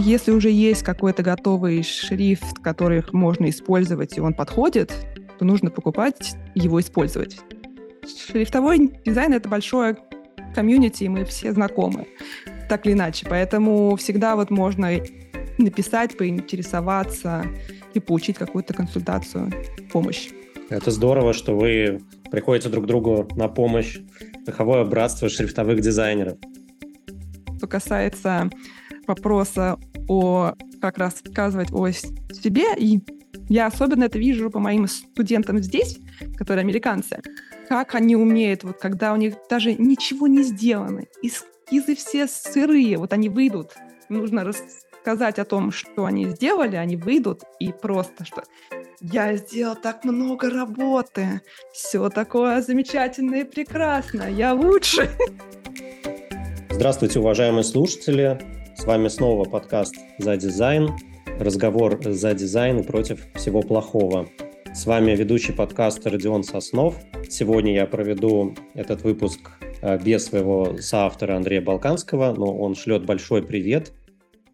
если уже есть какой-то готовый шрифт, который можно использовать, и он подходит, то нужно покупать его использовать. Шрифтовой дизайн — это большое комьюнити, и мы все знакомы, так или иначе. Поэтому всегда вот можно написать, поинтересоваться и получить какую-то консультацию, помощь. Это здорово, что вы приходите друг другу на помощь. Цеховое братство шрифтовых дизайнеров. Что касается вопроса о как рассказывать о себе, и я особенно это вижу по моим студентам здесь, которые американцы, как они умеют, вот когда у них даже ничего не сделано, эскизы все сырые, вот они выйдут, нужно рассказать о том, что они сделали, они выйдут и просто что я сделал так много работы, все такое замечательное и прекрасное, я лучше. Здравствуйте, уважаемые слушатели. С вами снова подкаст «За дизайн». Разговор за дизайн и против всего плохого. С вами ведущий подкаста Родион Соснов. Сегодня я проведу этот выпуск э, без своего соавтора Андрея Балканского, но он шлет большой привет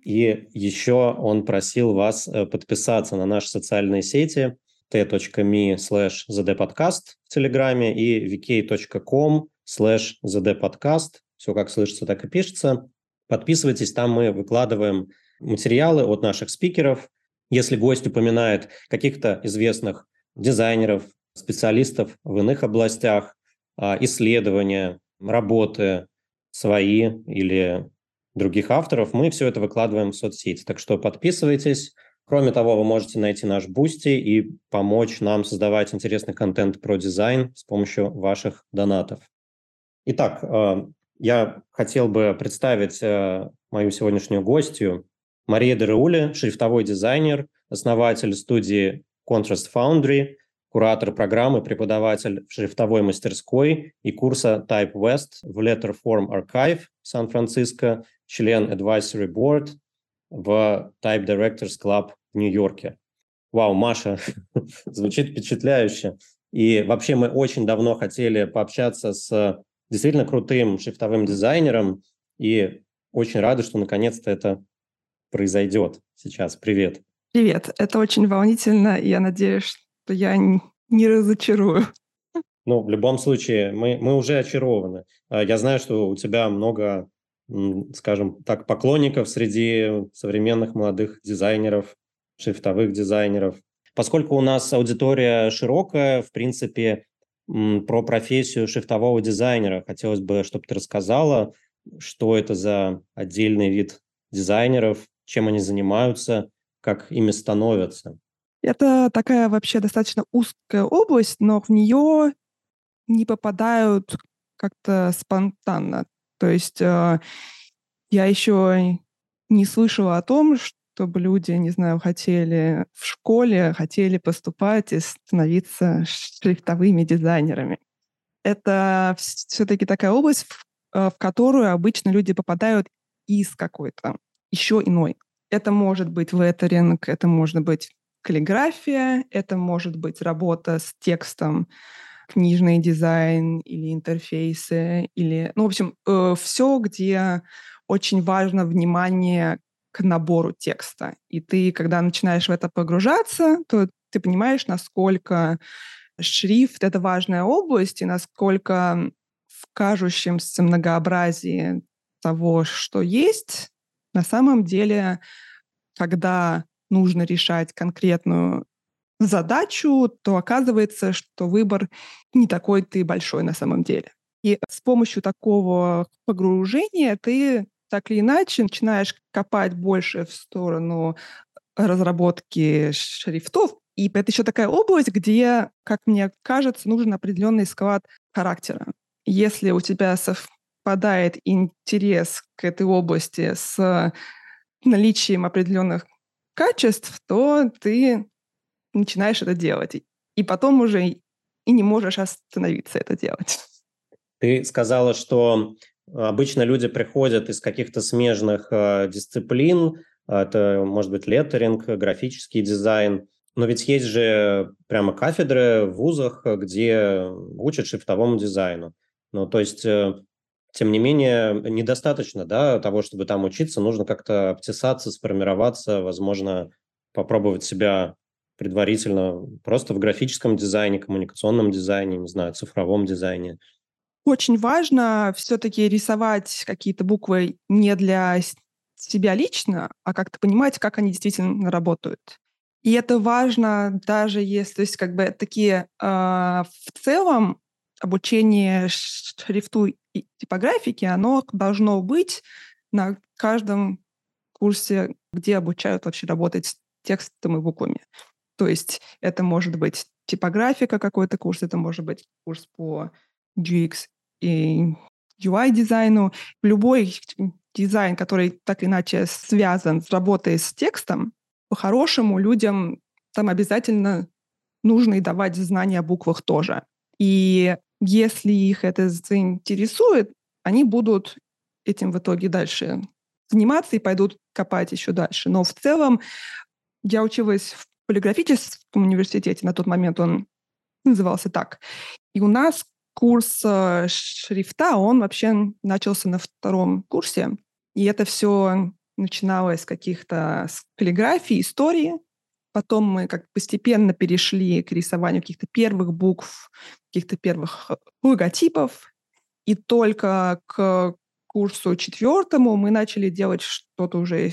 и еще он просил вас э, подписаться на наши социальные сети t.me slash zdpodcast в Телеграме и vk.com slash zdpodcast. Все как слышится, так и пишется. Подписывайтесь, там мы выкладываем материалы от наших спикеров. Если гость упоминает каких-то известных дизайнеров, специалистов в иных областях, а, исследования, работы свои или других авторов, мы все это выкладываем в соцсети. Так что подписывайтесь. Кроме того, вы можете найти наш Boosty и помочь нам создавать интересный контент про дизайн с помощью ваших донатов. Итак, э, я хотел бы представить э, мою сегодняшнюю гостью. Мария Дераули, шрифтовой дизайнер, основатель студии Contrast Foundry, куратор программы, преподаватель в шрифтовой мастерской и курса Type West в Letterform Archive Сан-Франциско член Advisory Board в Type Directors Club в Нью-Йорке. Вау, Маша, звучит впечатляюще. И вообще мы очень давно хотели пообщаться с действительно крутым шрифтовым дизайнером, и очень рады, что наконец-то это произойдет сейчас. Привет. Привет. Это очень волнительно, и я надеюсь, что я не разочарую. Ну, в любом случае, мы, мы уже очарованы. А, я знаю, что у тебя много скажем так, поклонников среди современных молодых дизайнеров, шрифтовых дизайнеров. Поскольку у нас аудитория широкая, в принципе, про профессию шрифтового дизайнера хотелось бы, чтобы ты рассказала, что это за отдельный вид дизайнеров, чем они занимаются, как ими становятся. Это такая вообще достаточно узкая область, но в нее не попадают как-то спонтанно. То есть э, я еще не слышала о том, чтобы люди, не знаю, хотели в школе, хотели поступать и становиться шрифтовыми дизайнерами. Это все-таки такая область, в, э, в которую обычно люди попадают из какой-то еще иной. Это может быть леттеринг, это может быть каллиграфия, это может быть работа с текстом, книжный дизайн или интерфейсы, или, ну, в общем, э, все, где очень важно внимание к набору текста. И ты, когда начинаешь в это погружаться, то ты понимаешь, насколько шрифт — это важная область, и насколько в кажущемся многообразии того, что есть, на самом деле, когда нужно решать конкретную задачу, то оказывается, что выбор не такой ты большой на самом деле. И с помощью такого погружения ты так или иначе начинаешь копать больше в сторону разработки шрифтов. И это еще такая область, где, как мне кажется, нужен определенный склад характера. Если у тебя совпадает интерес к этой области с наличием определенных качеств, то ты начинаешь это делать. И потом уже и не можешь остановиться это делать. Ты сказала, что обычно люди приходят из каких-то смежных э, дисциплин. Это может быть леттеринг, графический дизайн. Но ведь есть же прямо кафедры в вузах, где учат шрифтовому дизайну. Ну, то есть э, тем не менее, недостаточно да, того, чтобы там учиться. Нужно как-то обтесаться, сформироваться, возможно, попробовать себя предварительно просто в графическом дизайне, коммуникационном дизайне, не знаю, цифровом дизайне. Очень важно все-таки рисовать какие-то буквы не для себя лично, а как-то понимать, как они действительно работают. И это важно даже если, то есть как бы такие э, в целом обучение шрифту и типографике, оно должно быть на каждом курсе, где обучают вообще работать с текстом и буквами. То есть это может быть типографика какой-то курс, это может быть курс по UX и UI-дизайну. Любой дизайн, который так иначе связан с работой с текстом, по-хорошему людям там обязательно нужно и давать знания о буквах тоже. И если их это заинтересует, они будут этим в итоге дальше заниматься и пойдут копать еще дальше. Но в целом я училась в полиграфическом университете, на тот момент он назывался так. И у нас курс э, шрифта, он вообще начался на втором курсе. И это все начиналось с каких-то с каллиграфии, истории. Потом мы как постепенно перешли к рисованию каких-то первых букв, каких-то первых э, логотипов. И только к курсу четвертому мы начали делать что-то уже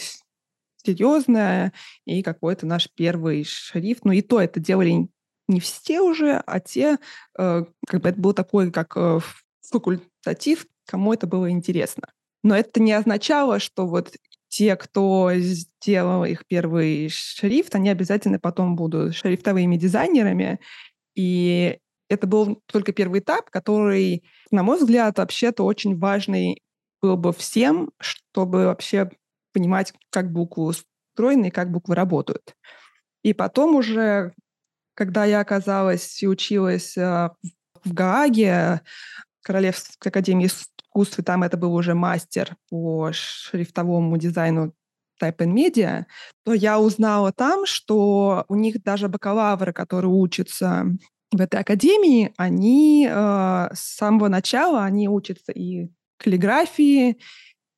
серьезное и какой-то наш первый шрифт. Ну и то это делали не все уже, а те, э, как бы это был такой как э, факультатив, кому это было интересно. Но это не означало, что вот те, кто сделал их первый шрифт, они обязательно потом будут шрифтовыми дизайнерами. И это был только первый этап, который, на мой взгляд, вообще-то очень важный был бы всем, чтобы вообще понимать, как буквы устроены и как буквы работают. И потом уже, когда я оказалась и училась э, в Гааге, Королевской академии искусств, и там это был уже мастер по шрифтовому дизайну Type and Media, то я узнала там, что у них даже бакалавры, которые учатся в этой академии, они э, с самого начала они учатся и каллиграфии,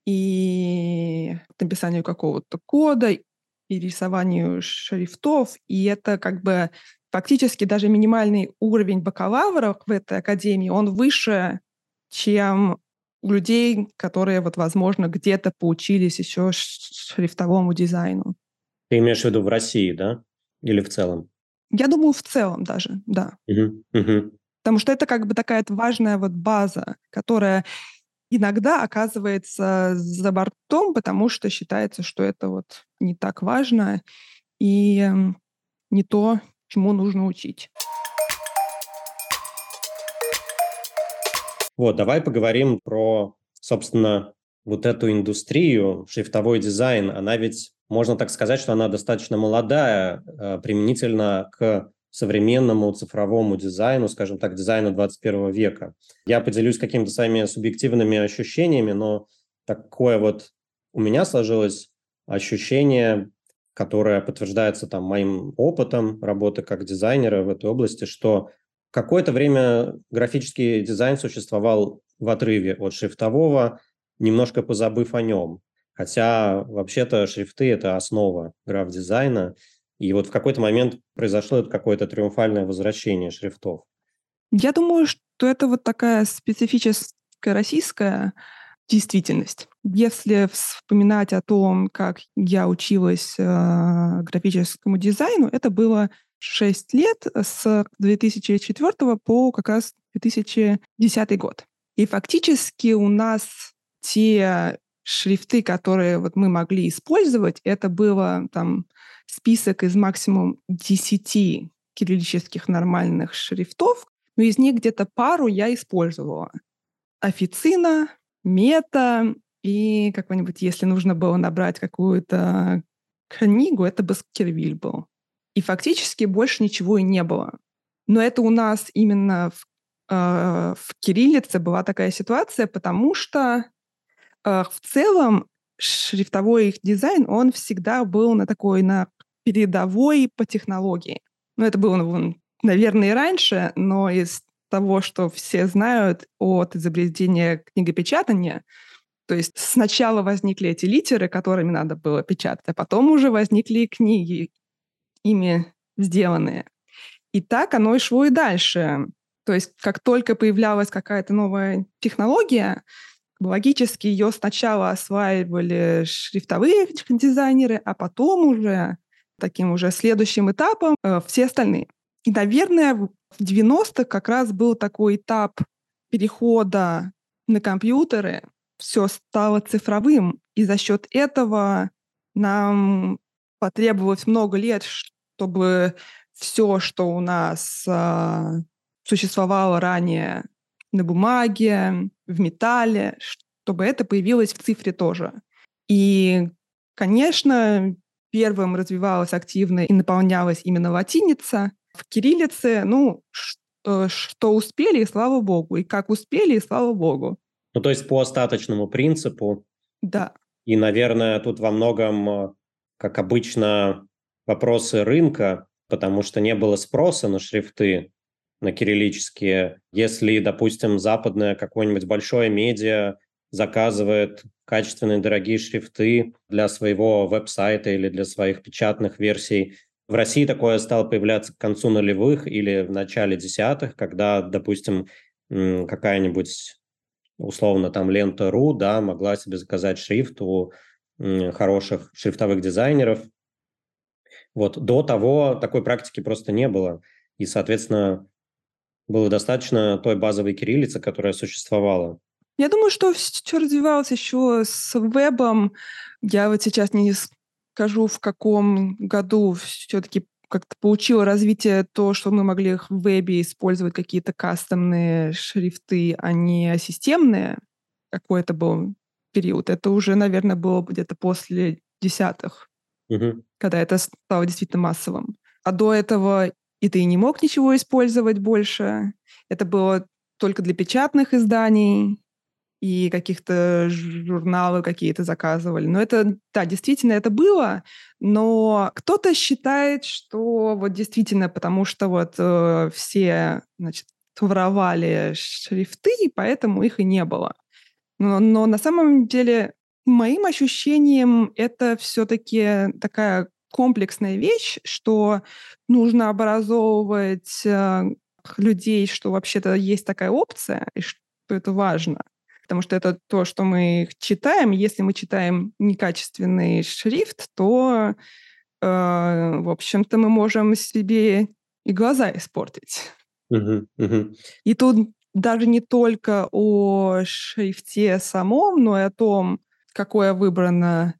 и написанию какого-то кода, и рисованию шрифтов, и это как бы фактически даже минимальный уровень бакалавров в этой академии, он выше, чем у людей, которые, вот, возможно, где-то поучились еще шрифтовому дизайну. Ты имеешь в виду в России, да? Или в целом? Я думаю, в целом даже, да. Угу, угу. Потому что это как бы такая важная вот база, которая иногда оказывается за бортом, потому что считается, что это вот не так важно и не то, чему нужно учить. Вот, давай поговорим про, собственно, вот эту индустрию, шрифтовой дизайн. Она ведь, можно так сказать, что она достаточно молодая, э, применительно к современному цифровому дизайну, скажем так, дизайну 21 века. Я поделюсь какими-то своими субъективными ощущениями, но такое вот у меня сложилось ощущение, которое подтверждается там моим опытом работы как дизайнера в этой области, что Какое-то время графический дизайн существовал в отрыве от шрифтового, немножко позабыв о нем. Хотя вообще-то шрифты – это основа граф-дизайна. И вот в какой-то момент произошло какое-то триумфальное возвращение шрифтов. Я думаю, что это вот такая специфическая российская действительность. Если вспоминать о том, как я училась э, графическому дизайну, это было 6 лет с 2004 по как раз 2010 год. И фактически у нас те шрифты, которые вот мы могли использовать, это было там список из максимум 10 кириллических нормальных шрифтов, но из них где-то пару я использовала. Официна, мета и какой-нибудь, если нужно было набрать какую-то книгу, это Баскервиль был. И фактически больше ничего и не было. Но это у нас именно в, э, в кириллице была такая ситуация, потому что э, в целом шрифтовой их дизайн, он всегда был на такой, на передовой по технологии. Ну, это было, наверное, и раньше, но из того, что все знают от изобретения книгопечатания. То есть сначала возникли эти литеры, которыми надо было печатать, а потом уже возникли книги, ими сделанные. И так оно и шло и дальше. То есть как только появлялась какая-то новая технология, логически ее сначала осваивали шрифтовые дизайнеры, а потом уже таким уже следующим этапом э, все остальные. И, наверное, в 90-х как раз был такой этап перехода на компьютеры. Все стало цифровым, и за счет этого нам потребовалось много лет, чтобы все, что у нас э, существовало ранее на бумаге, в металле, чтобы это появилось в цифре тоже. И, конечно, первым развивалась активно и наполнялась именно латиница. В кириллице, ну, что, успели, и слава богу. И как успели, и слава богу. Ну, то есть по остаточному принципу. Да. И, наверное, тут во многом, как обычно, вопросы рынка, потому что не было спроса на шрифты, на кириллические. Если, допустим, западное какое-нибудь большое медиа заказывает качественные дорогие шрифты для своего веб-сайта или для своих печатных версий, в России такое стало появляться к концу нулевых или в начале десятых, когда, допустим, какая-нибудь условно там лента.ру да, могла себе заказать шрифт у хороших шрифтовых дизайнеров. Вот до того такой практики просто не было. И, соответственно, было достаточно той базовой кириллицы, которая существовала. Я думаю, что все развивалось еще с вебом. Я вот сейчас не скажу, в каком году все-таки как-то получило развитие то, что мы могли в вебе использовать какие-то кастомные шрифты, а не системные. Какой это был период? Это уже, наверное, было где-то после десятых, угу. когда это стало действительно массовым. А до этого и ты не мог ничего использовать больше. Это было только для печатных изданий и каких-то журналы какие-то заказывали. Но это, да, действительно это было, но кто-то считает, что вот действительно, потому что вот э, все, значит, воровали шрифты, и поэтому их и не было. Но, но на самом деле моим ощущением это все-таки такая комплексная вещь, что нужно образовывать э, людей, что вообще-то есть такая опция, и что это важно. Потому что это то, что мы читаем. Если мы читаем некачественный шрифт, то, э, в общем-то, мы можем себе и глаза испортить. Uh-huh, uh-huh. И тут даже не только о шрифте самом, но и о том, какое выбрано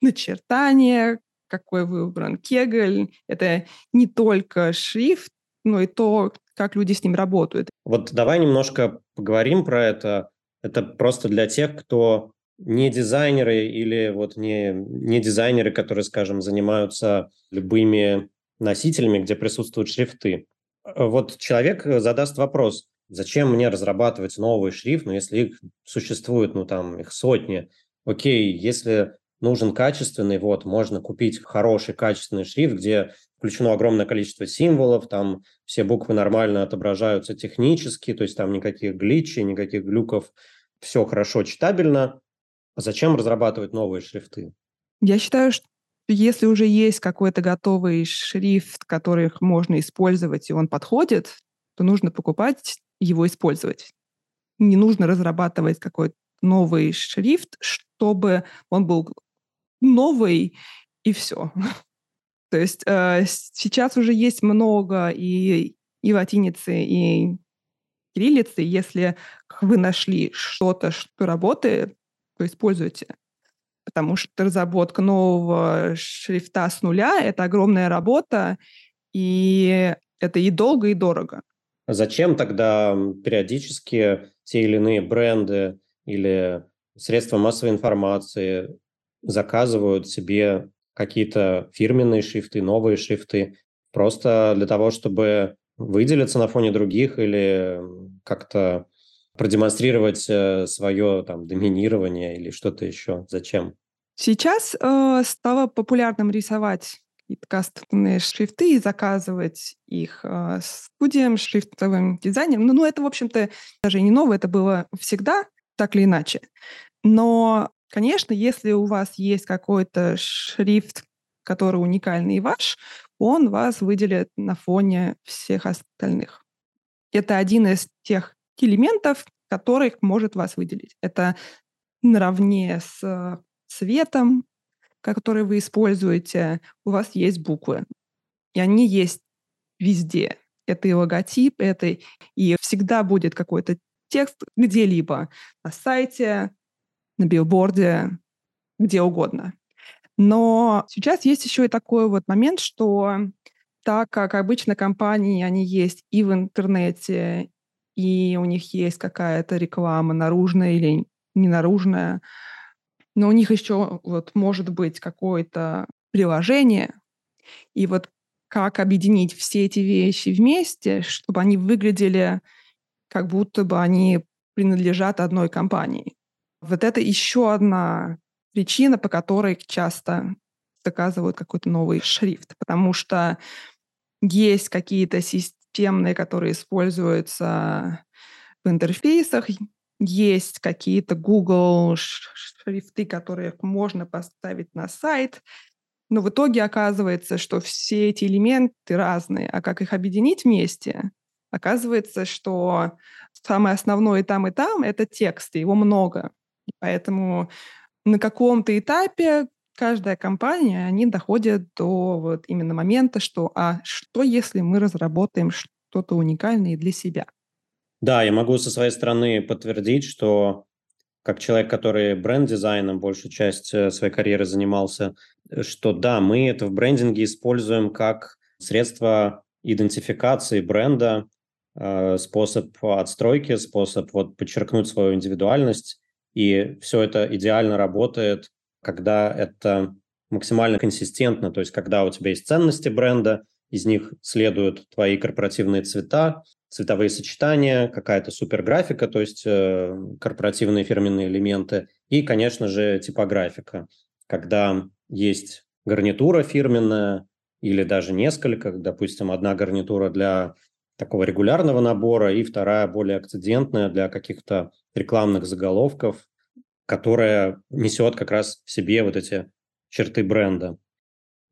начертание, какой выбран кегль. Это не только шрифт, но и то, как люди с ним работают. Вот давай немножко поговорим про это. Это просто для тех, кто не дизайнеры или вот не, не дизайнеры, которые, скажем, занимаются любыми носителями, где присутствуют шрифты. Вот человек задаст вопрос, зачем мне разрабатывать новый шрифт, ну, если их существует, ну, там, их сотни. Окей, если нужен качественный, вот, можно купить хороший качественный шрифт, где включено огромное количество символов, там все буквы нормально отображаются технически, то есть там никаких гличей, никаких глюков, все хорошо читабельно. Зачем разрабатывать новые шрифты? Я считаю, что если уже есть какой-то готовый шрифт, который можно использовать, и он подходит, то нужно покупать его использовать. Не нужно разрабатывать какой-то новый шрифт, чтобы он был новый, и все. То есть э, сейчас уже есть много и, и латиницы, и кириллицы. Если вы нашли что-то, что работает, то используйте. Потому что разработка нового шрифта с нуля — это огромная работа, и это и долго, и дорого. А зачем тогда периодически те или иные бренды или средства массовой информации заказывают себе какие-то фирменные шрифты, новые шрифты, просто для того, чтобы выделиться на фоне других или как-то продемонстрировать э, свое там доминирование или что-то еще. Зачем? Сейчас э, стало популярным рисовать кастомные шрифты и заказывать их э, студиям, шрифтовым дизайнерам. Ну, ну, это, в общем-то, даже не новое, это было всегда, так или иначе. Но, конечно, если у вас есть какой-то шрифт, который уникальный и ваш, он вас выделит на фоне всех остальных. Это один из тех элементов, который может вас выделить. Это наравне с цветом, который вы используете, у вас есть буквы. И они есть везде. Это и логотип, это и всегда будет какой-то текст где-либо на сайте, на билборде, где угодно. Но сейчас есть еще и такой вот момент, что так как обычно компании, они есть и в интернете, и у них есть какая-то реклама наружная или ненаружная, но у них еще вот может быть какое-то приложение, и вот как объединить все эти вещи вместе, чтобы они выглядели как будто бы они принадлежат одной компании. Вот это еще одна причина, по которой часто заказывают какой-то новый шрифт, потому что есть какие-то системные, которые используются в интерфейсах, есть какие-то Google шрифты, которые можно поставить на сайт, но в итоге оказывается, что все эти элементы разные, а как их объединить вместе? Оказывается, что самое основное и там, и там — это текст, его много. И поэтому на каком-то этапе каждая компания, они доходят до вот именно момента, что а что если мы разработаем что-то уникальное для себя? Да, я могу со своей стороны подтвердить, что как человек, который бренд-дизайном большую часть э, своей карьеры занимался, э, что да, мы это в брендинге используем как средство идентификации бренда, э, способ отстройки, способ вот подчеркнуть свою индивидуальность. И все это идеально работает, когда это максимально консистентно, то есть когда у тебя есть ценности бренда, из них следуют твои корпоративные цвета, цветовые сочетания, какая-то суперграфика, то есть э, корпоративные фирменные элементы, и, конечно же, типографика, когда есть гарнитура фирменная или даже несколько, допустим, одна гарнитура для такого регулярного набора и вторая более акцидентная для каких-то рекламных заголовков, которая несет как раз в себе вот эти черты бренда.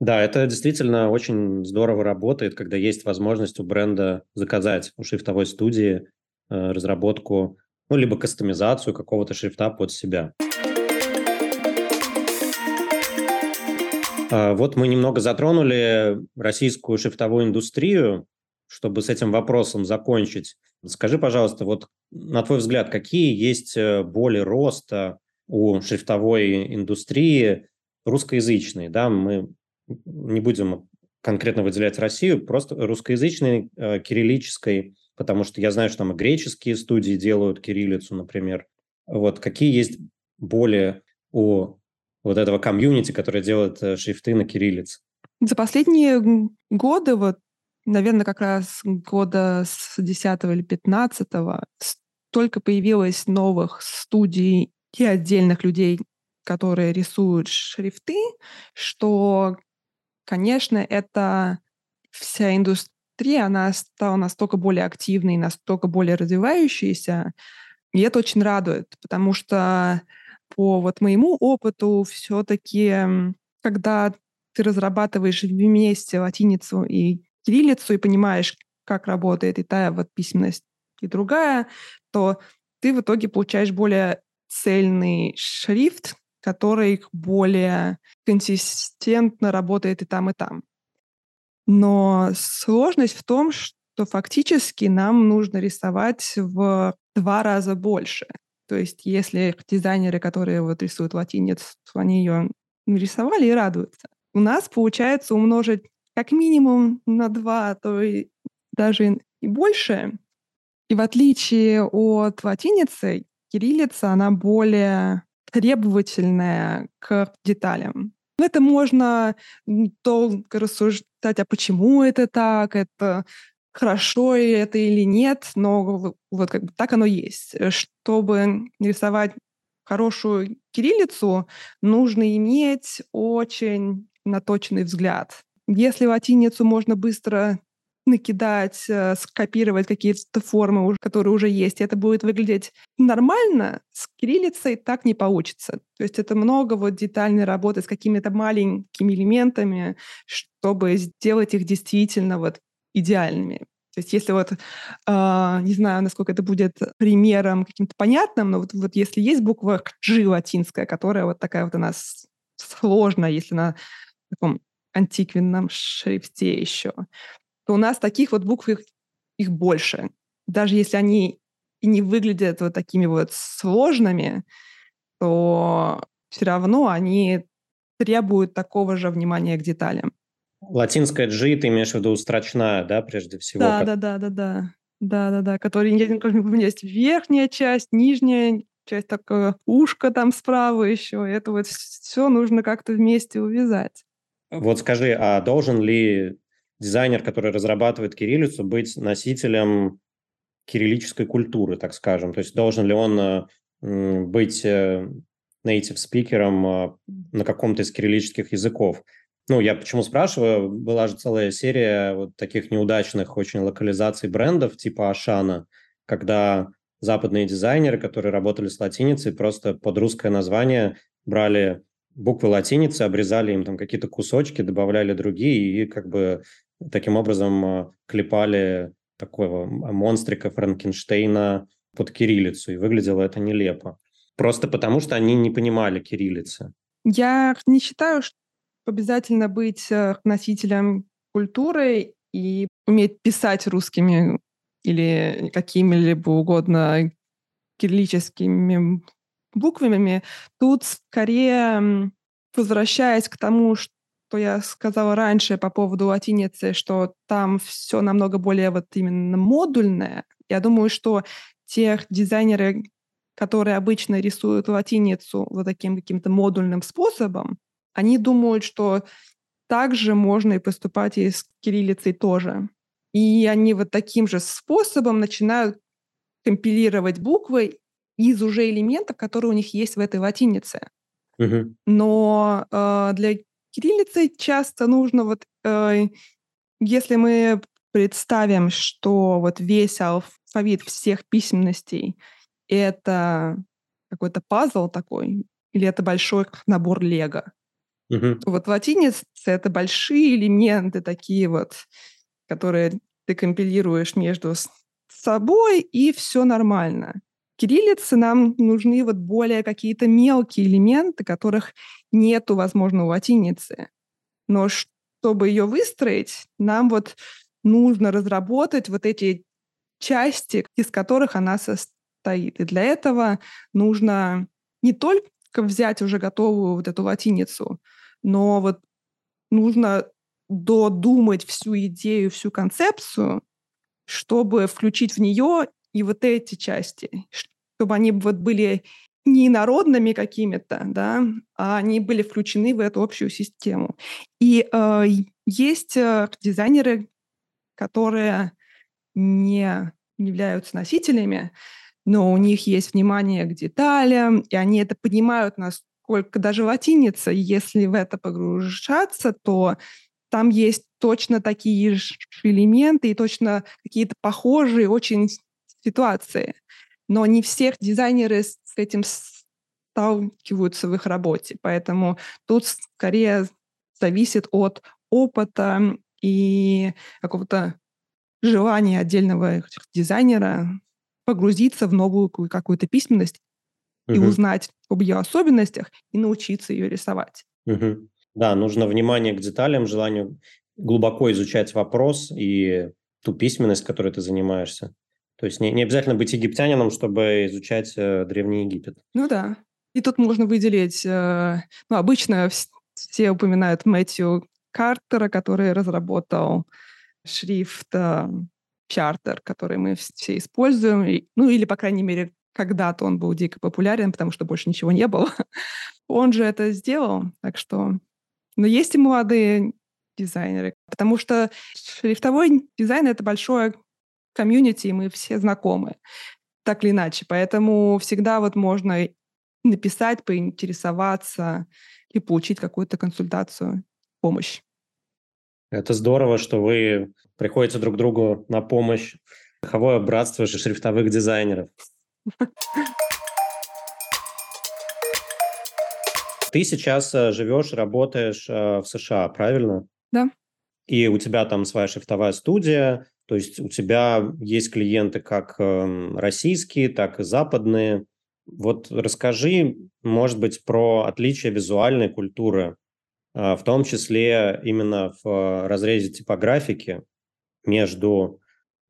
Да, это действительно очень здорово работает, когда есть возможность у бренда заказать у шрифтовой студии э, разработку, ну, либо кастомизацию какого-то шрифта под себя. А, вот мы немного затронули российскую шрифтовую индустрию, чтобы с этим вопросом закончить. Скажи, пожалуйста, вот на твой взгляд, какие есть э, боли роста у шрифтовой индустрии русскоязычной? Да, мы не будем конкретно выделять Россию, просто русскоязычной, э, кириллической, потому что я знаю, что там и греческие студии делают кириллицу, например. Вот какие есть боли у вот этого комьюнити, которое делает э, шрифты на кириллице? За последние годы, вот, наверное, как раз года с 10 или 15 столько появилось новых студий и отдельных людей, которые рисуют шрифты, что конечно, это вся индустрия, она стала настолько более активной, настолько более развивающейся, и это очень радует, потому что по вот моему опыту все-таки, когда ты разрабатываешь вместе латиницу и кириллицу и понимаешь, как работает и та вот письменность, и другая, то ты в итоге получаешь более цельный шрифт, который более консистентно работает и там, и там. Но сложность в том, что фактически нам нужно рисовать в два раза больше. То есть если дизайнеры, которые вот рисуют латинец, они ее нарисовали и радуются. У нас получается умножить как минимум на два, а то и даже и больше. И в отличие от латиницы, кириллица, она более требовательная к деталям. Это можно долго рассуждать, а почему это так, это хорошо это или нет, но вот как бы так оно есть. Чтобы рисовать хорошую кириллицу, нужно иметь очень наточенный взгляд. Если латиницу можно быстро накидать, э, скопировать какие-то формы, которые уже есть, это будет выглядеть нормально, с кириллицей так не получится. То есть это много вот детальной работы с какими-то маленькими элементами, чтобы сделать их действительно вот идеальными. То есть если вот, э, не знаю, насколько это будет примером каким-то понятным, но вот, вот если есть буква G латинская, которая вот такая вот у нас сложная, если на таком антиквенном шрифте еще, то у нас таких вот букв их, их больше. Даже если они и не выглядят вот такими вот сложными, то все равно они требуют такого же внимания к деталям. Латинская G, ты имеешь в виду строчная, да, прежде всего? Да, как... да, да, да, да. Да, да, да, который у меня есть верхняя часть, нижняя часть, такое ушко там справа еще. Это вот все нужно как-то вместе увязать. Вот скажи, а должен ли дизайнер, который разрабатывает кириллицу, быть носителем кириллической культуры, так скажем? То есть должен ли он э, быть э, native спикером э, на каком-то из кириллических языков? Ну, я почему спрашиваю, была же целая серия вот таких неудачных очень локализаций брендов типа Ашана, когда западные дизайнеры, которые работали с латиницей, просто под русское название брали буквы латиницы, обрезали им там какие-то кусочки, добавляли другие и как бы таким образом а, клепали такого монстрика Франкенштейна под кириллицу, и выглядело это нелепо. Просто потому, что они не понимали кириллицы. Я не считаю, что обязательно быть э, носителем культуры и уметь писать русскими или какими-либо угодно кириллическими буквами. Тут скорее, возвращаясь к тому, что я сказала раньше по поводу латиницы, что там все намного более вот именно модульное, я думаю, что те дизайнеры, которые обычно рисуют латиницу вот таким каким-то модульным способом, они думают, что также можно и поступать и с кириллицей тоже. И они вот таким же способом начинают компилировать буквы из уже элементов, которые у них есть в этой латинице. Угу. Но э, для кириллицы часто нужно вот, э, если мы представим, что вот весь алфавит всех письменностей — это какой-то пазл такой, или это большой набор лего, Угу. Вот латиница — это большие элементы такие вот, которые ты компилируешь между собой, и все нормально. Кириллице нам нужны вот более какие-то мелкие элементы, которых нету, возможно, у латиницы. Но чтобы ее выстроить, нам вот нужно разработать вот эти части, из которых она состоит. И для этого нужно не только взять уже готовую вот эту латиницу, но вот нужно додумать всю идею, всю концепцию, чтобы включить в нее и вот эти части, чтобы они вот были не народными какими-то, да, а они были включены в эту общую систему. И э, есть э, дизайнеры, которые не являются носителями, но у них есть внимание к деталям, и они это понимают нас сколько даже латиница, если в это погружаться, то там есть точно такие же элементы и точно какие-то похожие очень ситуации. Но не всех дизайнеры с этим сталкиваются в их работе. Поэтому тут скорее зависит от опыта и какого-то желания отдельного дизайнера погрузиться в новую какую-то письменность и узнать об ее особенностях и научиться ее рисовать. Угу. Да, нужно внимание к деталям, желание глубоко изучать вопрос и ту письменность, которой ты занимаешься. То есть не, не обязательно быть египтянином, чтобы изучать э, Древний Египет. Ну да. И тут можно выделить, э, ну, обычно все упоминают Мэтью Картера, который разработал шрифт э, Чартер, который мы все используем, и, ну или, по крайней мере, когда-то он был дико популярен, потому что больше ничего не было. он же это сделал, так что... Но есть и молодые дизайнеры, потому что шрифтовой дизайн — это большое комьюнити, и мы все знакомы, так или иначе. Поэтому всегда вот можно написать, поинтересоваться и получить какую-то консультацию, помощь. Это здорово, что вы приходите друг другу на помощь. Цеховое братство шрифтовых дизайнеров. Ты сейчас э, живешь, работаешь э, в США, правильно? Да. И у тебя там своя шрифтовая студия, то есть у тебя есть клиенты как эм, российские, так и западные. Вот расскажи, может быть, про отличие визуальной культуры, э, в том числе именно в разрезе типографики между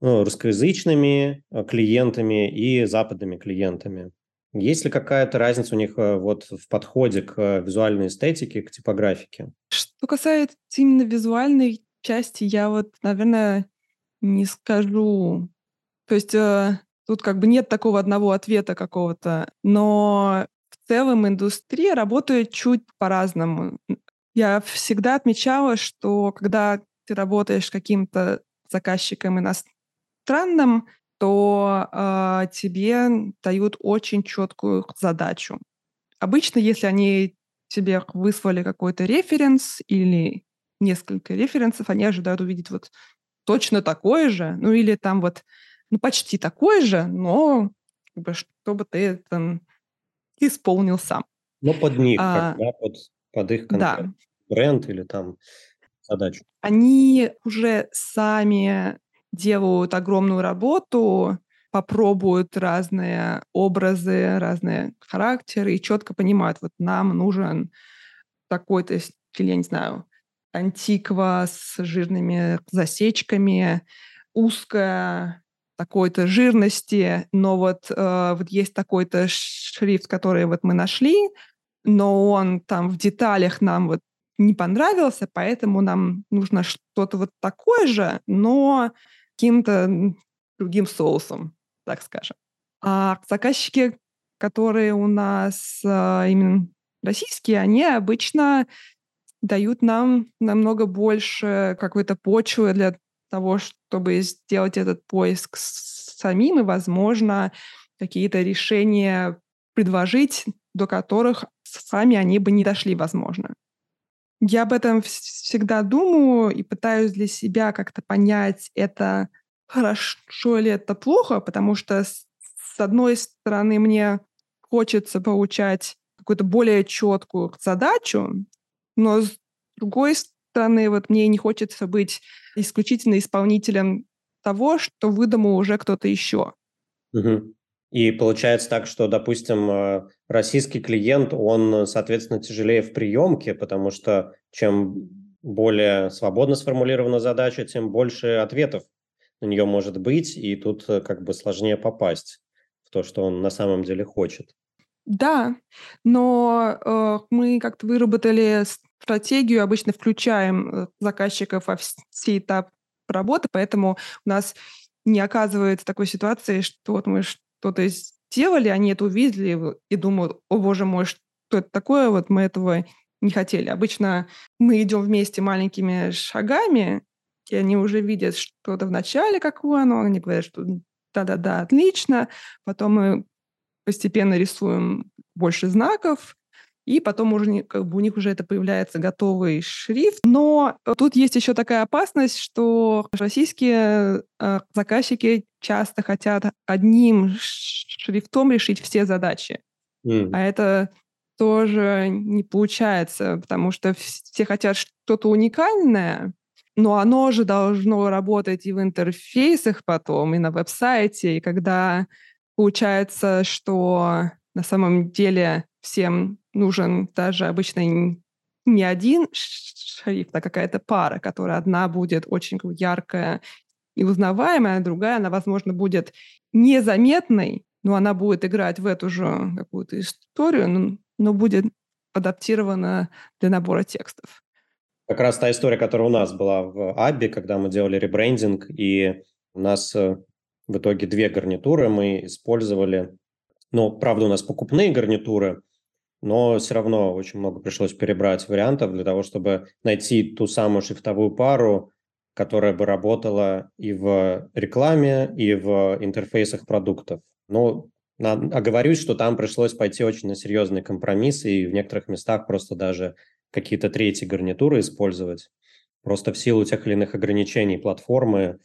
ну, русскоязычными клиентами и западными клиентами. Есть ли какая-то разница у них э, вот в подходе к э, визуальной эстетике, к типографике? Что касается именно визуальной части, я вот, наверное, не скажу. То есть э, тут как бы нет такого одного ответа какого-то, но в целом индустрия работает чуть по-разному. Я всегда отмечала, что когда ты работаешь каким-то заказчиком иностранным, то э, тебе дают очень четкую задачу. Обычно, если они тебе выслали какой-то референс или несколько референсов, они ожидают увидеть вот точно такое же, ну или там вот ну, почти такое же, но как бы, чтобы ты там исполнил сам. Ну, под них, а, как, да, под, под их да. бренд или там задачу. Они уже сами делают огромную работу, попробуют разные образы, разные характеры и четко понимают, вот нам нужен такой-то стиль, я не знаю, антиква с жирными засечками, узкая такой-то жирности, но вот, э, вот есть такой-то шрифт, который вот мы нашли, но он там в деталях нам вот не понравился, поэтому нам нужно что-то вот такое же, но каким-то другим соусом, так скажем. А заказчики, которые у нас а, именно российские, они обычно дают нам намного больше какой-то почвы для того, чтобы сделать этот поиск самим и, возможно, какие-то решения предложить, до которых сами они бы не дошли, возможно. Я об этом всегда думаю и пытаюсь для себя как-то понять, это хорошо или это плохо, потому что с, одной стороны мне хочется получать какую-то более четкую задачу, но с другой стороны вот мне не хочется быть исключительно исполнителем того, что выдумал уже кто-то еще. Угу. И получается так, что, допустим, э, российский клиент, он, соответственно, тяжелее в приемке, потому что чем более свободно сформулирована задача, тем больше ответов на нее может быть, и тут э, как бы сложнее попасть в то, что он на самом деле хочет. Да, но э, мы как-то выработали стратегию, обычно включаем э, заказчиков во все этап работы, поэтому у нас не оказывается такой ситуации, что вот мы что-то сделали, они это увидели и думают, о боже мой, что это такое, вот мы этого не хотели. Обычно мы идем вместе маленькими шагами, и они уже видят что-то в начале, какое оно, они говорят, что да-да-да, отлично, потом мы постепенно рисуем больше знаков, и потом уже как бы у них уже это появляется готовый шрифт. Но тут есть еще такая опасность, что российские э, заказчики часто хотят одним шрифтом решить все задачи. Mm. А это тоже не получается, потому что все хотят что-то уникальное, но оно же должно работать и в интерфейсах потом, и на веб-сайте, и когда получается, что на самом деле всем нужен даже обычно не один шрифт, а какая-то пара, которая одна будет очень яркая и узнаваемая, а другая, она, возможно, будет незаметной, но она будет играть в эту же какую-то историю, но, но будет адаптирована для набора текстов. Как раз та история, которая у нас была в Абби, когда мы делали ребрендинг, и у нас э, в итоге две гарнитуры мы использовали. Ну, правда, у нас покупные гарнитуры, но все равно очень много пришлось перебрать вариантов для того, чтобы найти ту самую шрифтовую пару, которая бы работала и в рекламе, и в интерфейсах продуктов. Но оговорюсь, что там пришлось пойти очень на серьезные компромиссы, и в некоторых местах просто даже какие-то третьи гарнитуры использовать. просто в силу тех или иных ограничений платформы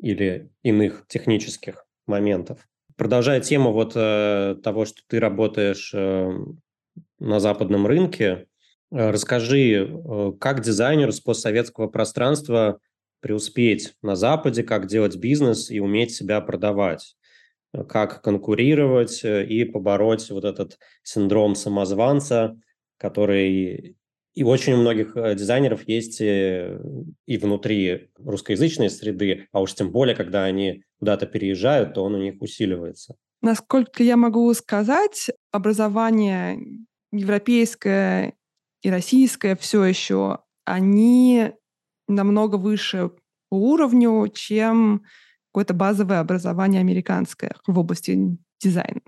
или иных технических моментов. Продолжая тему вот э, того, что ты работаешь э, на западном рынке, э, расскажи, э, как дизайнеру с постсоветского пространства преуспеть на Западе, как делать бизнес и уметь себя продавать, как конкурировать э, и побороть вот этот синдром самозванца, который и очень у многих э, дизайнеров есть э, и внутри русскоязычной среды, а уж тем более, когда они куда-то переезжают, то он у них усиливается. Насколько я могу сказать, образование европейское и российское все еще, они намного выше по уровню, чем какое-то базовое образование американское в области дизайна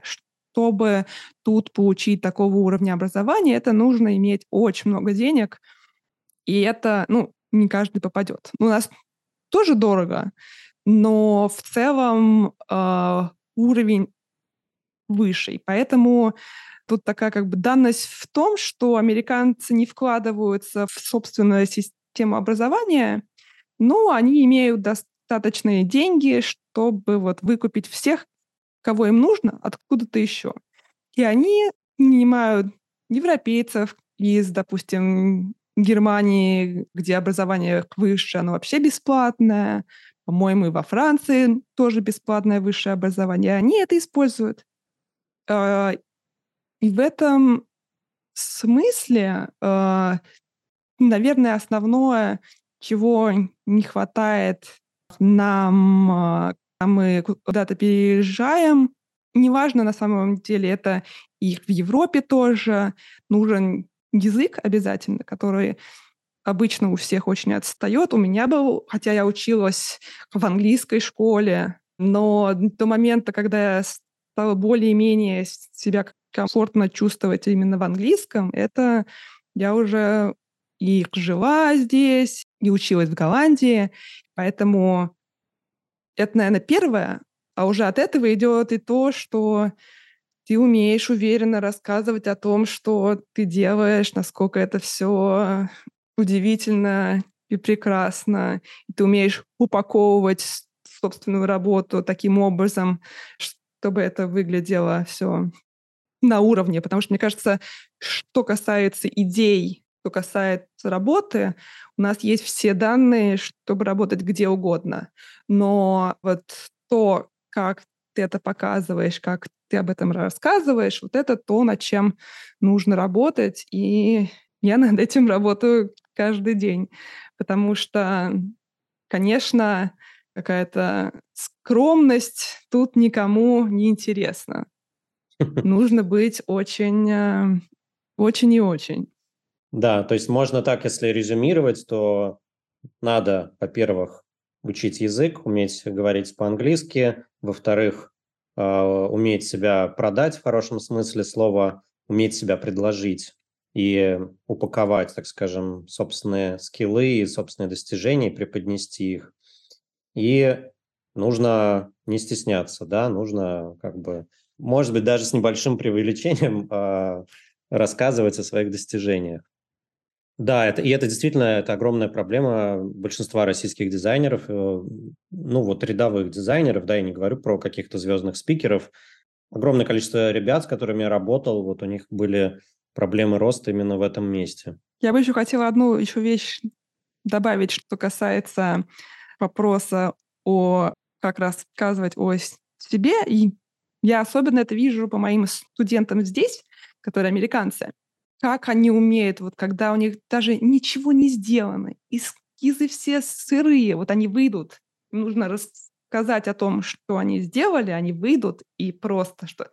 чтобы тут получить такого уровня образования, это нужно иметь очень много денег, и это, ну, не каждый попадет. У нас тоже дорого, но в целом э, уровень выше. поэтому тут такая как бы данность в том, что американцы не вкладываются в собственную систему образования, но они имеют достаточные деньги, чтобы вот выкупить всех, кого им нужно, откуда-то еще. И они нанимают европейцев из, допустим, Германии, где образование выше, оно вообще бесплатное. По-моему, и во Франции тоже бесплатное высшее образование. Они это используют. А, и в этом смысле, а, наверное, основное, чего не хватает нам, а, мы куда-то переезжаем, неважно на самом деле, это и в Европе тоже. Нужен язык обязательно, который обычно у всех очень отстает. У меня был, хотя я училась в английской школе, но до момента, когда я стала более-менее себя комфортно чувствовать именно в английском, это я уже и жила здесь, и училась в Голландии, поэтому это, наверное, первое, а уже от этого идет и то, что ты умеешь уверенно рассказывать о том, что ты делаешь, насколько это все удивительно и прекрасно. И ты умеешь упаковывать собственную работу таким образом, чтобы это выглядело все на уровне. Потому что, мне кажется, что касается идей, что касается работы, у нас есть все данные, чтобы работать где угодно. Но вот то, как ты это показываешь, как ты об этом рассказываешь, вот это то, над чем нужно работать. И я над этим работаю каждый день, потому что, конечно, какая-то скромность тут никому не интересна. Нужно быть очень, э, очень и очень. Да, то есть можно так, если резюмировать, то надо, во-первых, учить язык, уметь говорить по-английски, во-вторых, а, уметь себя продать в хорошем смысле слова, уметь себя предложить и упаковать, так скажем, собственные скиллы и собственные достижения, преподнести их. И нужно не стесняться, да, нужно как бы, может быть, даже с небольшим преувеличением э, рассказывать о своих достижениях. Да, это, и это действительно это огромная проблема большинства российских дизайнеров, э, ну вот рядовых дизайнеров, да, я не говорю про каких-то звездных спикеров. Огромное количество ребят, с которыми я работал, вот у них были проблемы роста именно в этом месте. Я бы еще хотела одну еще вещь добавить, что касается вопроса о как раз сказывать о себе. И я особенно это вижу по моим студентам здесь, которые американцы как они умеют, вот когда у них даже ничего не сделано, эскизы все сырые, вот они выйдут, нужно рассказать о том, что они сделали, они выйдут и просто что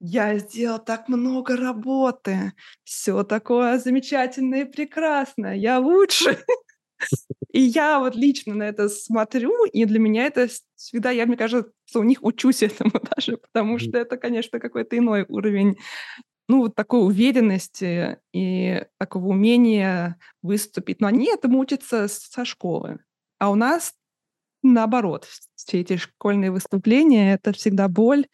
я сделал так много работы, все такое замечательное и прекрасное, я лучше. И я вот лично на это смотрю, и для меня это всегда, я, мне кажется, у них учусь этому даже, потому что это, конечно, какой-то иной уровень ну, вот такой уверенности и такого умения выступить. Но они этому учатся со школы. А у нас наоборот. Все эти школьные выступления — это всегда боль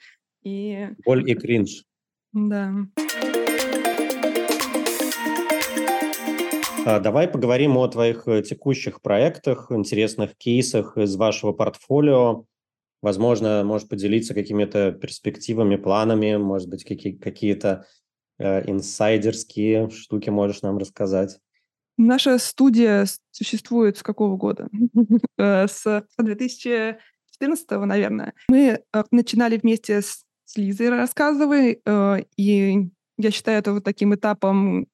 и... Боль и кринж. Да. А, давай поговорим о твоих э, текущих проектах, интересных кейсах из вашего портфолио. Возможно, можешь поделиться какими-то перспективами, планами, может быть, какие- какие-то инсайдерские штуки можешь нам рассказать. Наша студия существует с какого года? Э, с 2014, наверное. Мы э, начинали вместе с Лизой Рассказовой, э, и я считаю это вот таким этапом,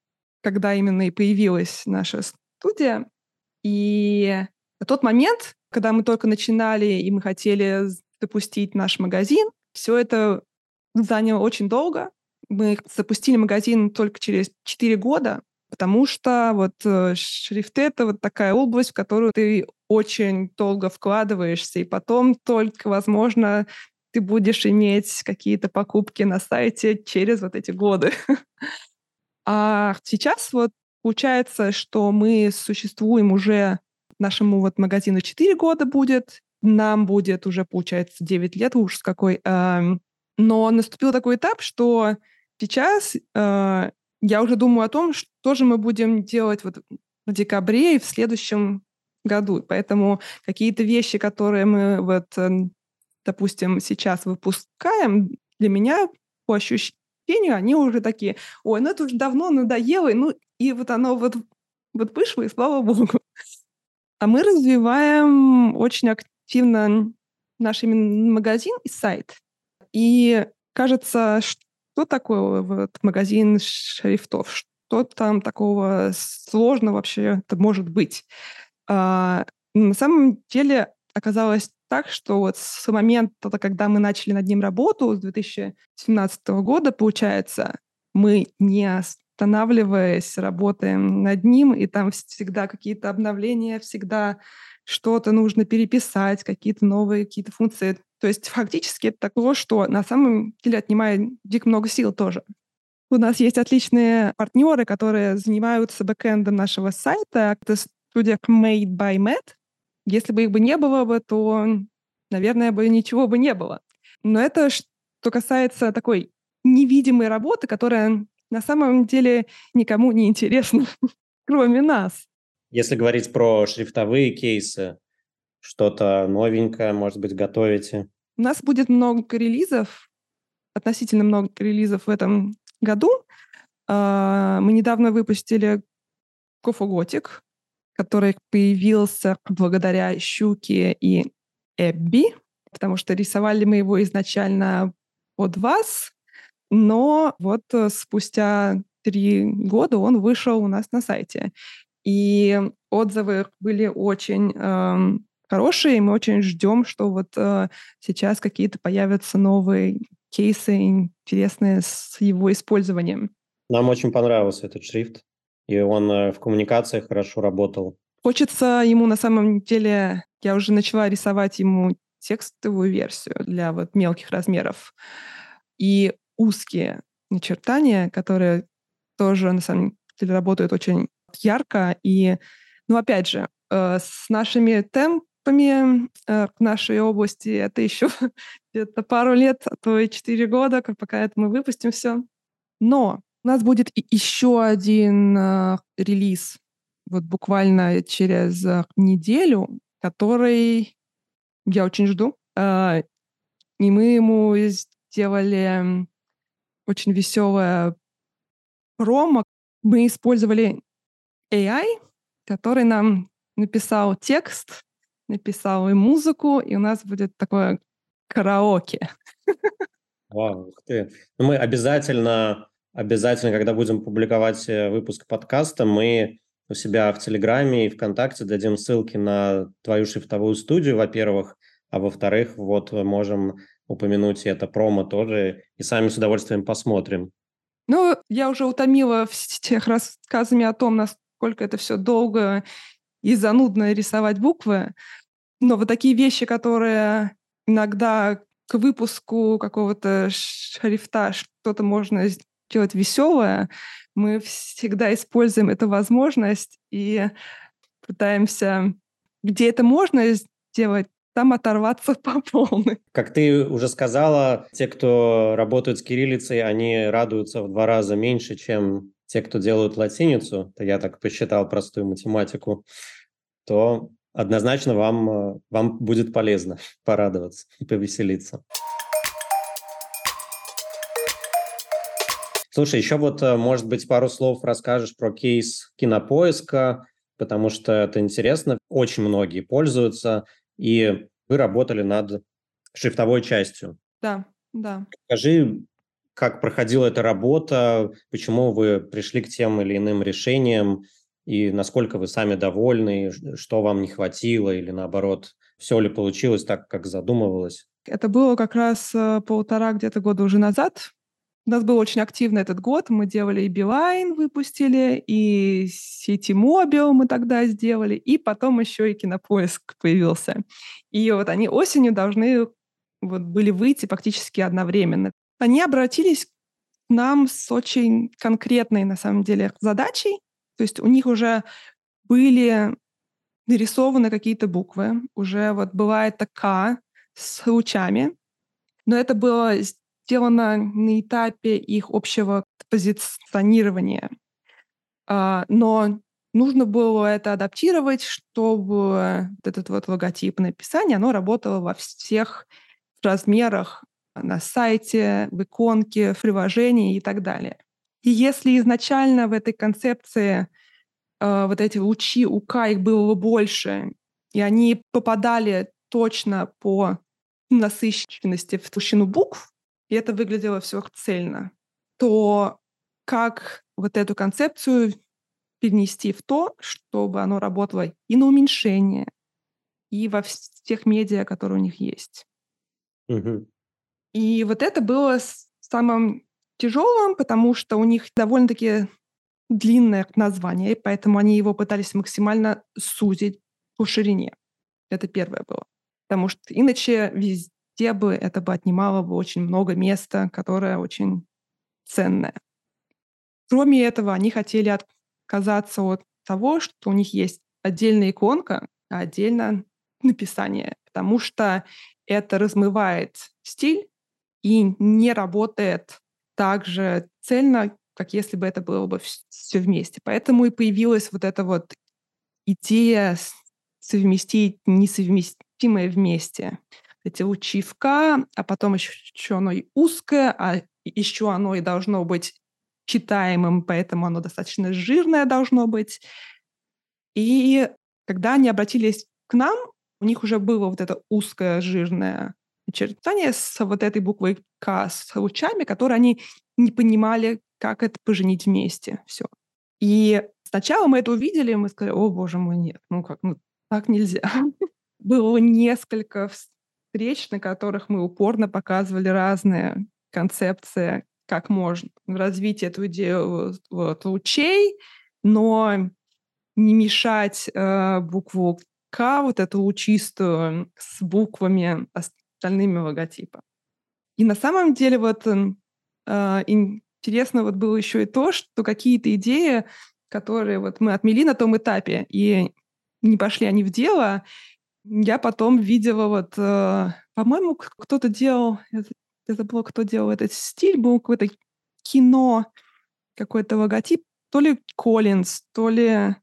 когда именно и появилась наша студия. И тот момент, когда мы только начинали, и мы хотели запустить наш магазин, все это заняло очень долго. Мы запустили магазин только через 4 года, потому что вот э, шрифты — это вот такая область, в которую ты очень долго вкладываешься, и потом только, возможно, ты будешь иметь какие-то покупки на сайте через вот эти годы. А сейчас вот получается, что мы существуем уже, нашему вот магазину 4 года будет, нам будет уже, получается, 9 лет, уж с какой. Эм, но наступил такой этап, что сейчас э, я уже думаю о том, что же мы будем делать вот в декабре и в следующем году. Поэтому какие-то вещи, которые мы вот, э, допустим, сейчас выпускаем, для меня по ощущению они уже такие, ой, ну это уже давно надоело, ну и вот оно вот, вот вышло, и слава богу. А мы развиваем очень активно наш именно магазин и сайт. И кажется, что такое вот магазин шрифтов? Что там такого сложного вообще это может быть? А, на самом деле оказалось так, что вот с момента, когда мы начали над ним работу, с 2017 года, получается, мы не останавливаясь, работаем над ним, и там всегда какие-то обновления, всегда что-то нужно переписать, какие-то новые какие-то функции. То есть фактически это такое, что на самом деле отнимает дико много сил тоже. У нас есть отличные партнеры, которые занимаются бэкэндом нашего сайта. Это студия Made by Matt. Если бы их бы не было бы, то, наверное, бы ничего бы не было. Но это что касается такой невидимой работы, которая на самом деле никому не интересна, кроме нас. Если говорить про шрифтовые кейсы, что-то новенькое, может быть, готовите? У нас будет много релизов, относительно много релизов в этом году. А, мы недавно выпустили Кофоготик, который появился благодаря Щуке и Эбби, потому что рисовали мы его изначально под вас, но вот э, спустя три года он вышел у нас на сайте. И отзывы были очень эм, хорошие, и мы очень ждем, что вот э, сейчас какие-то появятся новые кейсы интересные с его использованием. Нам очень понравился этот шрифт, и он э, в коммуникациях хорошо работал. Хочется ему на самом деле, я уже начала рисовать ему текстовую версию для вот мелких размеров. И узкие начертания, которые тоже на самом деле работают очень ярко. И, ну, опять же, э, с нашими темпами э, в нашей области это еще где-то пару лет, а то и четыре года, пока это мы выпустим все. Но у нас будет еще один э, релиз вот буквально через э, неделю, который я очень жду. Э, и мы ему сделали очень веселое промо. Мы использовали AI, который нам написал текст, написал и музыку, и у нас будет такое караоке. Вау, ух ты. Ну, мы обязательно, обязательно, когда будем публиковать э, выпуск подкаста, мы у себя в Телеграме и ВКонтакте дадим ссылки на твою шрифтовую студию, во-первых, а во-вторых, вот можем упомянуть это промо тоже, и сами с удовольствием посмотрим. Ну, я уже утомила всех рассказами о том, насколько это все долго и занудно рисовать буквы. Но вот такие вещи, которые иногда к выпуску какого-то шрифта что-то можно сделать веселое, мы всегда используем эту возможность и пытаемся, где это можно сделать, там оторваться по полной. Как ты уже сказала, те, кто работают с кириллицей, они радуются в два раза меньше, чем те, кто делают латиницу, то я так посчитал простую математику, то однозначно вам, э, вам будет полезно порадоваться и повеселиться. Слушай, еще вот, э, может быть, пару слов расскажешь про кейс кинопоиска, потому что это интересно. Очень многие пользуются, и вы работали над шрифтовой частью. Да, да. Скажи, как проходила эта работа, почему вы пришли к тем или иным решениям, и насколько вы сами довольны, что вам не хватило, или наоборот, все ли получилось так, как задумывалось? Это было как раз э, полтора где-то года уже назад. У нас был очень активный этот год. Мы делали и Билайн выпустили, и сети Мобил мы тогда сделали, и потом еще и Кинопоиск появился. И вот они осенью должны вот были выйти фактически одновременно. Они обратились к нам с очень конкретной, на самом деле, задачей, то есть у них уже были нарисованы какие-то буквы, уже вот бывает К с лучами, но это было сделано на этапе их общего позиционирования. А, но нужно было это адаптировать, чтобы вот этот вот логотип написания, оно работало во всех размерах на сайте, в иконке, в приложении и так далее. И если изначально в этой концепции э, вот эти лучи УК, их было больше, и они попадали точно по насыщенности в толщину букв, и это выглядело все цельно, то как вот эту концепцию перенести в то, чтобы оно работало и на уменьшение, и во всех медиа, которые у них есть. Угу. И вот это было самым тяжелым, потому что у них довольно-таки длинное название, и поэтому они его пытались максимально сузить по ширине. Это первое было. Потому что иначе везде бы это бы отнимало бы очень много места, которое очень ценное. Кроме этого, они хотели отказаться от того, что у них есть отдельная иконка, а отдельно написание, потому что это размывает стиль и не работает так же цельно, как если бы это было бы все вместе. Поэтому и появилась вот эта вот идея совместить несовместимое вместе. Эти лучи в К, а потом еще, еще оно и узкое, а еще оно и должно быть читаемым, поэтому оно достаточно жирное должно быть. И когда они обратились к нам, у них уже было вот это узкое жирное очертание с вот этой буквой К, с лучами, которые они не понимали, как это поженить вместе. Все. И сначала мы это увидели, мы сказали, о, боже мой, нет, ну как, ну так нельзя. Было несколько встреч, на которых мы упорно показывали разные концепции, как можно развить эту идею вот, лучей, но не мешать э, букву К, вот эту лучистую, с буквами остальными логотипа. И на самом деле вот э, интересно вот было еще и то, что какие-то идеи, которые вот мы отмели на том этапе, и не пошли они в дело, я потом видела вот, э, по-моему, кто-то делал, я, забыла, кто делал этот стиль, был какое-то кино, какой-то логотип, то ли Коллинз, то ли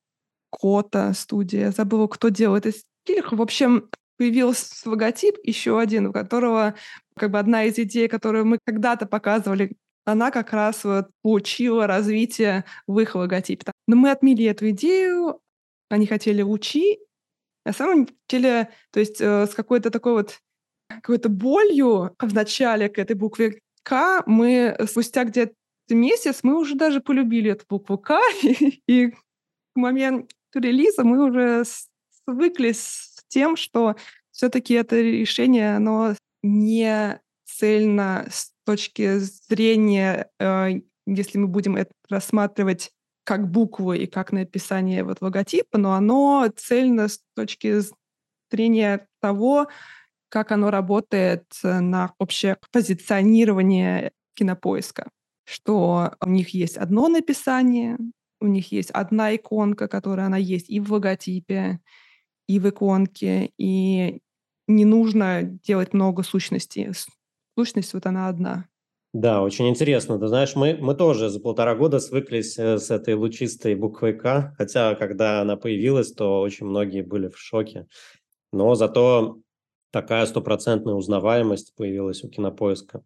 Кота студия, забыла, кто делал этот стиль. В общем, появился логотип еще один, у которого как бы одна из идей, которую мы когда-то показывали, она как раз вот получила развитие в их логотипе. Но мы отмели эту идею, они хотели лучи. На самом деле, то есть э, с какой-то такой вот какой-то болью в начале к этой букве К мы спустя где-то месяц мы уже даже полюбили эту букву К, и к моменту релиза мы уже свыклись тем, что все-таки это решение, оно не цельно с точки зрения, э, если мы будем это рассматривать как буквы и как написание вот логотипа, но оно цельно с точки зрения того, как оно работает на общее позиционирование кинопоиска. Что у них есть одно написание, у них есть одна иконка, которая она есть и в логотипе, и в иконке, и не нужно делать много сущностей. Сущность вот она одна. Да, очень интересно. Ты знаешь, мы, мы тоже за полтора года свыклись э, с этой лучистой буквой «К», хотя когда она появилась, то очень многие были в шоке. Но зато такая стопроцентная узнаваемость появилась у Кинопоиска.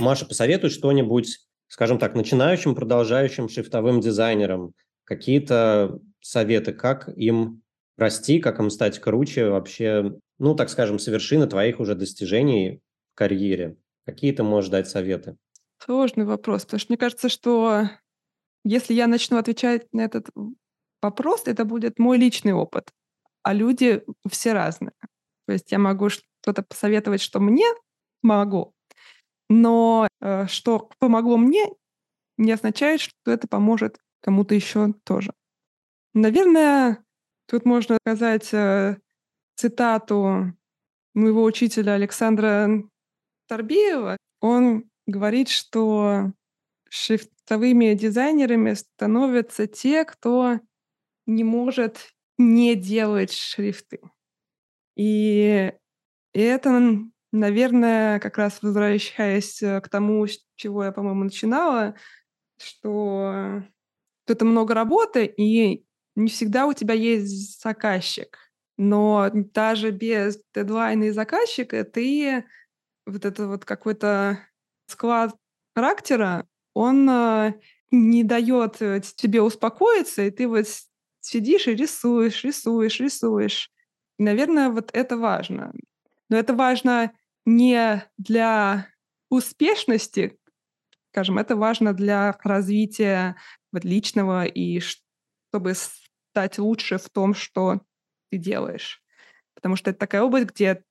Маша, посоветуй что-нибудь, скажем так, начинающим, продолжающим шрифтовым дизайнерам. Какие-то советы, как им расти, как им стать круче вообще ну, так скажем, с вершины твоих уже достижений в карьере? Какие ты можешь дать советы? Сложный вопрос, потому что мне кажется, что если я начну отвечать на этот вопрос, это будет мой личный опыт, а люди все разные. То есть я могу что-то посоветовать, что мне могу, но э, что помогло мне, не означает, что это поможет кому-то еще тоже. Наверное, тут можно сказать э, цитату моего учителя Александра Торбеева. Он говорит, что шрифтовыми дизайнерами становятся те, кто не может не делать шрифты. И это, наверное, как раз возвращаясь к тому, с чего я, по-моему, начинала, что это много работы, и не всегда у тебя есть заказчик. Но даже без дедлайна и заказчика ты вот это вот какой-то склад характера, он э, не дает э, тебе успокоиться, и ты вот сидишь и рисуешь, рисуешь, рисуешь. И, наверное, вот это важно. Но это важно не для успешности, скажем, это важно для развития личного и чтобы стать лучше в том, что ты делаешь. Потому что это такая область, где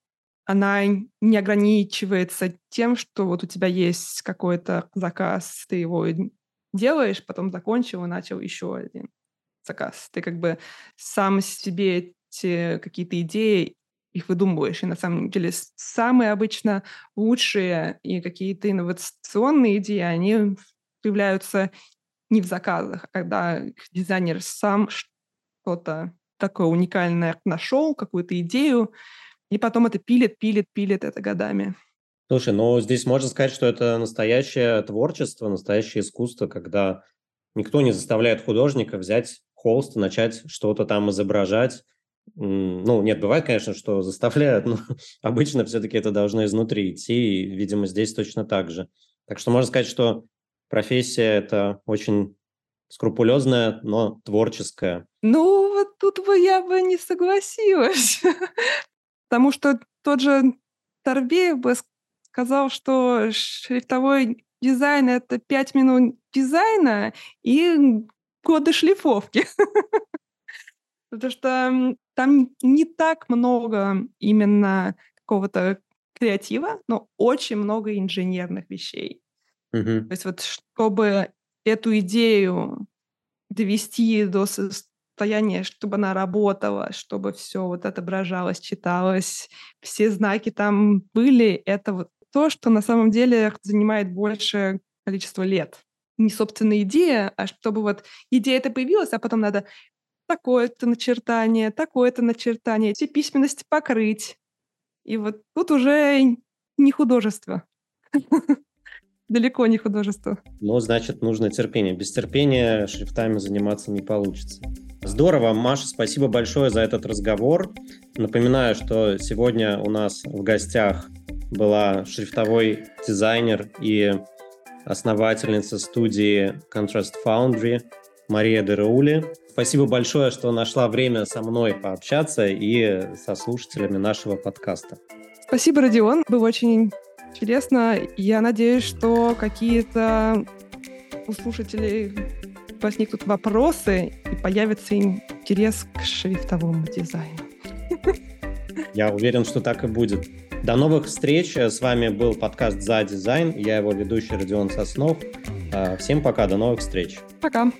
она не ограничивается тем, что вот у тебя есть какой-то заказ, ты его делаешь, потом закончил и начал еще один заказ. Ты как бы сам себе эти какие-то идеи их выдумываешь. И на самом деле самые обычно лучшие и какие-то инновационные идеи, они появляются не в заказах, а когда дизайнер сам что-то такое уникальное нашел, какую-то идею, и потом это пилит, пилит, пилит это годами. Слушай, ну здесь можно сказать, что это настоящее творчество, настоящее искусство, когда никто не заставляет художника взять холст и начать что-то там изображать. Ну, нет, бывает, конечно, что заставляют, но обычно все-таки это должно изнутри идти, и, видимо, здесь точно так же. Так что можно сказать, что профессия – это очень скрупулезная, но творческая. Ну, вот тут бы я бы не согласилась. Потому что тот же Торбеев бы сказал, что шрифтовой дизайн — это пять минут дизайна и годы шлифовки. Потому что там не так много именно какого-то креатива, но очень много инженерных вещей. Угу. То есть вот чтобы эту идею довести до состояния, чтобы она работала, чтобы все вот отображалось, читалось, все знаки там были, это вот то, что на самом деле занимает большее количество лет. Не собственная идея, а чтобы вот идея эта появилась, а потом надо такое-то начертание, такое-то начертание, все письменности покрыть. И вот тут уже не художество. далеко не художество. Ну, значит, нужно терпение. Без терпения шрифтами заниматься не получится. Здорово, Маша, спасибо большое за этот разговор. Напоминаю, что сегодня у нас в гостях была шрифтовой дизайнер и основательница студии Contrast Foundry Мария Дераули. Спасибо большое, что нашла время со мной пообщаться и со слушателями нашего подкаста. Спасибо, Родион. Было очень интересно. Я надеюсь, что какие-то у слушателей возникнут вопросы и появится интерес к шрифтовому дизайну. Я уверен, что так и будет. До новых встреч. С вами был подкаст «За дизайн». Я его ведущий Родион Соснов. А, всем пока, до новых встреч. Пока.